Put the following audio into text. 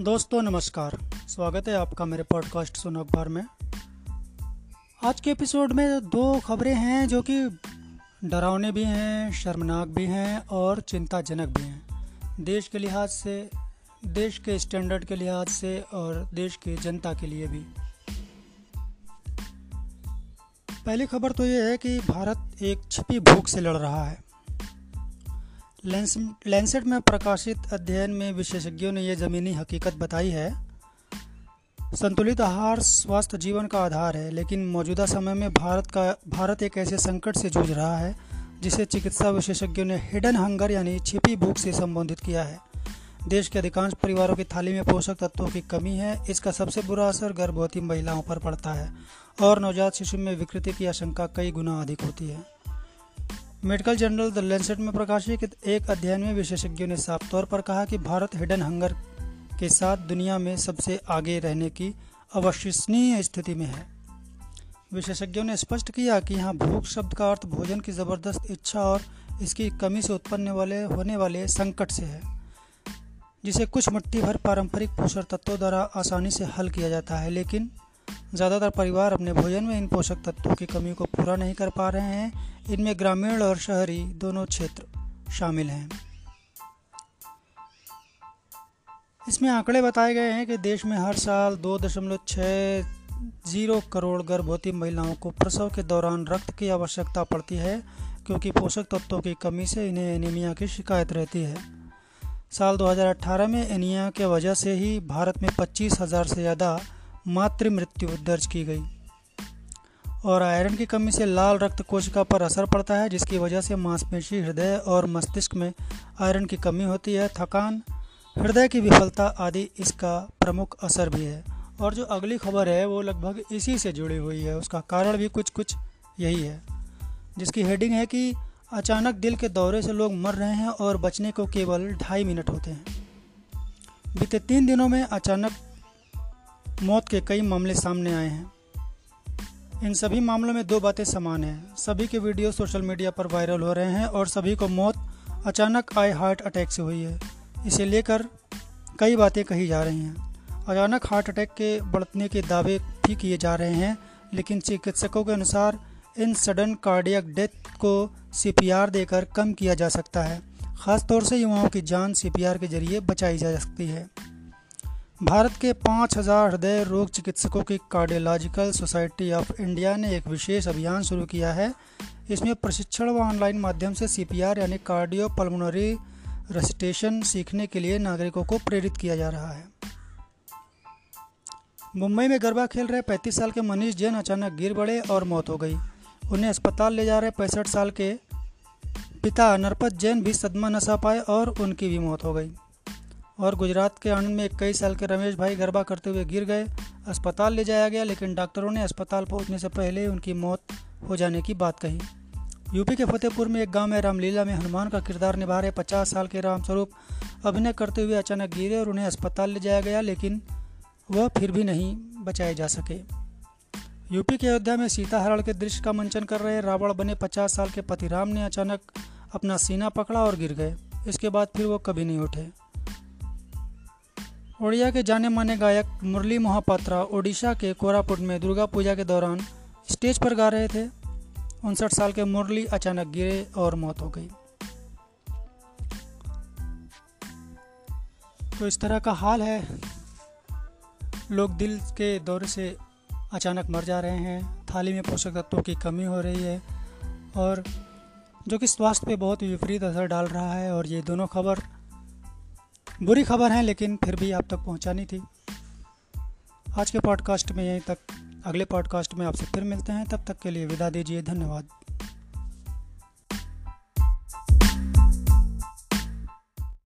दोस्तों, नमस्कार। स्वागत है आपका मेरे पॉडकास्ट सुनो अखबार में। आज के एपिसोड में दो खबरें हैं जो कि डरावने भी हैं, शर्मनाक भी हैं और चिंताजनक भी हैं। देश के लिहाज से, देश के स्टैंडर्ड के लिहाज से और देश की जनता के लिए भी। पहली खबर तो ये है कि भारत एक छिपी भूख से लड़ रहा है। लैंसेट में प्रकाशित अध्ययन में विशेषज्ञों ने यह ज़मीनी हकीकत बताई है। संतुलित आहार स्वस्थ जीवन का आधार है, लेकिन मौजूदा समय में भारत का, भारत एक ऐसे संकट से जूझ रहा है, जिसे चिकित्सा विशेषज्ञों ने हिडन हंगर यानी छिपी भूख से संबोधित किया है। देश के अधिकांश परिवारों की थाली में पोषक तत्वों की कमी है, इसका सबसे बुरा असर गर्भवती महिलाओं पर पड़ता है, और नवजात शिशु में विकृति की आशंका कई गुना अधिक होती है। मेडिकल जर्नल द लेंसेट में प्रकाशित एक अध्ययन में विशेषज्ञों ने साफ़ तौर पर कहा कि भारत हिडन हंगर के साथ दुनिया में सबसे आगे रहने की अविश्वसनीय स्थिति में है। विशेषज्ञों ने स्पष्ट किया कि यहाँ भूख, शब्द का अर्थ भोजन की ज़बरदस्त इच्छा और इसकी कमी से उत्पन्न वाले, होने वाले संकट से है, जिसे कुछ मिट्टी भर पारंपरिक पोषण तत्वों द्वारा आसानी से हल किया जाता है, लेकिन ज़्यादातर परिवार अपने भोजन में इन पोषक तत्वों की कमी को पूरा नहीं कर पा रहे हैं। इनमें ग्रामीण और शहरी दोनों क्षेत्र शामिल हैं। इसमें आंकड़े बताए गए हैं कि देश में हर साल दो दशमलव छः ज़ीरो करोड़ गर्भवती महिलाओं को प्रसव के दौरान रक्त की आवश्यकता पड़ती है, क्योंकि पोषक तत्वों की कमी से इन्हें एनीमिया की शिकायत रहती है। साल 2018 में एनीमिया के वजह से ही भारत में पच्चीस हज़ार से ज़्यादा मातृ मृत्यु दर्ज की गई। और आयरन की कमी से लाल रक्त कोशिका पर असर पड़ता है, जिसकी वजह से मांसपेशी, हृदय और मस्तिष्क में आयरन की कमी होती है। थकान, हृदय की विफलता आदि इसका प्रमुख असर भी है। और जो अगली खबर है, वो लगभग इसी से जुड़ी हुई है। उसका कारण भी कुछ कुछ यही है, जिसकी हेडिंग है कि अचानक दिल के दौरे से लोग मर रहे हैं और बचने को केवल ढाई मिनट होते हैं। बीते तीन दिनों में अचानक मौत के कई मामले सामने आए हैं। इन सभी मामलों में दो बातें समान हैं। सभी के वीडियो सोशल मीडिया पर वायरल हो रहे हैं और सभी को मौत अचानक आए हार्ट अटैक से हुई है। इसे लेकर कई बातें कही जा रही हैं। अचानक हार्ट अटैक के बढ़ने के दावे भी किए जा रहे हैं, लेकिन चिकित्सकों के अनुसार इन सडन कार्डियक डेथ को सीपीआर देकर कम किया जा सकता है। ख़ासतौर से युवाओं की जान सीपीआर के ज़रिए बचाई जा सकती है। भारत के 5000 हृदय रोग चिकित्सकों की कार्डियोलॉजिकल सोसाइटी ऑफ़ इंडिया ने एक विशेष अभियान शुरू किया है। इसमें प्रशिक्षण व ऑनलाइन माध्यम से सीपीआर यानी कार्डियो पल्मोनरी रेसिटेशन सीखने के लिए नागरिकों को प्रेरित किया जा रहा है। मुंबई में गरबा खेल रहे 35 साल के मनीष जैन अचानक गिर पड़े और मौत हो गई। उन्हें अस्पताल ले जा रहे पैंसठ साल के पिता नरपत जैन भी सदमा नशा पाए और उनकी भी मौत हो गई। और गुजरात के आनंद में इक्कीस साल के रमेश भाई गरबा करते हुए गिर गए। अस्पताल ले जाया गया, लेकिन डॉक्टरों ने अस्पताल पहुँचने से पहले उनकी मौत हो जाने की बात कही। यूपी के फतेहपुर में एक गाँव में रामलीला में हनुमान का किरदार निभा रहे पचास साल के रामस्वरूप अभिनय करते हुए अचानक गिरे और उन्हें अस्पताल ले जाया गया, लेकिन वह फिर भी नहीं बचाए जा सके। यूपी के अयोध्या में सीता हरण के दृश्य का मंचन कर रहे रावण बने पचास साल के पति राम ने अचानक अपना सीना पकड़ा और गिर गए। इसके बाद फिर वो कभी नहीं उठे। ओडिया के जाने माने गायक मुरली मोहापात्रा ओडिशा के कोरापुट में दुर्गा पूजा के दौरान स्टेज पर गा रहे थे। उनसठ साल के मुरली अचानक गिरे और मौत हो गई। तो इस तरह का हाल है। लोग दिल के दौरे से अचानक मर जा रहे हैं। थाली में पोषक तत्वों की कमी हो रही है और जो कि स्वास्थ्य पे बहुत विपरीत असर डाल रहा है और ये दोनों खबर बुरी खबर है, लेकिन फिर भी आप तक पहुंचानी थी। आज के पॉडकास्ट में यहीं तक। अगले पॉडकास्ट में आपसे फिर मिलते हैं, तब तक के लिए विदा दीजिए, धन्यवाद।